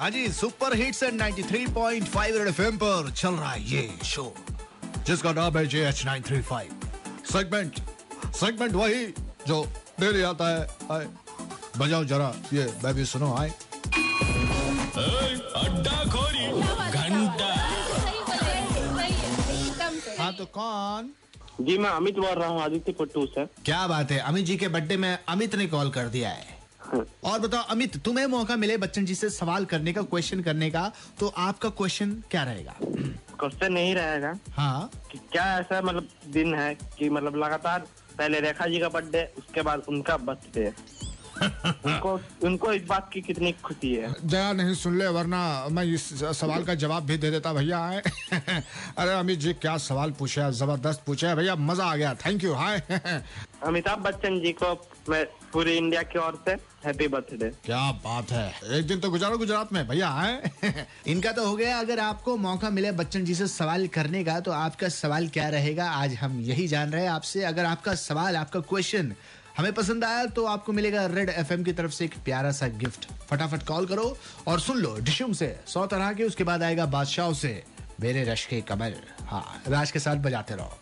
हाँ जी super hits and 93.5 red FM पर चल रहा है ये शो जिसका नाम है J H nine three five segment segment वही जो डेली आता है। आए बजाओ जरा ये मैं भी सुनो आए। अड्डा खोरी घंटा। हाँ तो कौन? जी मैं अमित बोल रहा हूँ आदित्य पट्टू से। क्या बात है? अमित जी के बर्थडे में अमित ने कॉल कर दिया है। और बताओ अमित तुम्हें मौका मिले बच्चन जी से सवाल करने का क्वेश्चन करने का तो आपका क्वेश्चन क्या रहेगा? क्वेश्चन नहीं रहेगा हाँ। कि क्या ऐसा मतलब दिन है कि मतलब लगातार पहले रेखा जी का बर्थडे उसके बाद उनका बर्थडे उनको उनको इस बात की कितनी खुशी है। जया नहीं सुन ले वरना मैं इस सवाल का जवाब भी दे देता भैया अरे अमित जी क्या सवाल पूछा ज़बरदस्त पूछा भैया मज़ा आ गया thank you hi. Amitabh Bachchan ji को मैं पूरी इंडिया की ओर से हैप्पी बर्थडे क्या बात है एक दिन तो गुजारो गुजरात में भैया है इनका तो हो गया अगर आपको मौका मिले बच्चन जी से सवाल करने का तो आपका सवाल क्या रहेगा आज हम यही जान रहे हैं आपसे। अगर आपका सवाल आपका क्वेश्चन हमें पसंद आया तो आपको मिलेगा रेड एफएम की तरफ़ से एक प्यारा सा गिफ्ट फटाफट कॉल करो और सुन लो डिशुम से, सौ तरह के, उसके बाद आएगा बादशाह से, मेरे रश के कमल। हाँ राज के साथ बजाते रहो।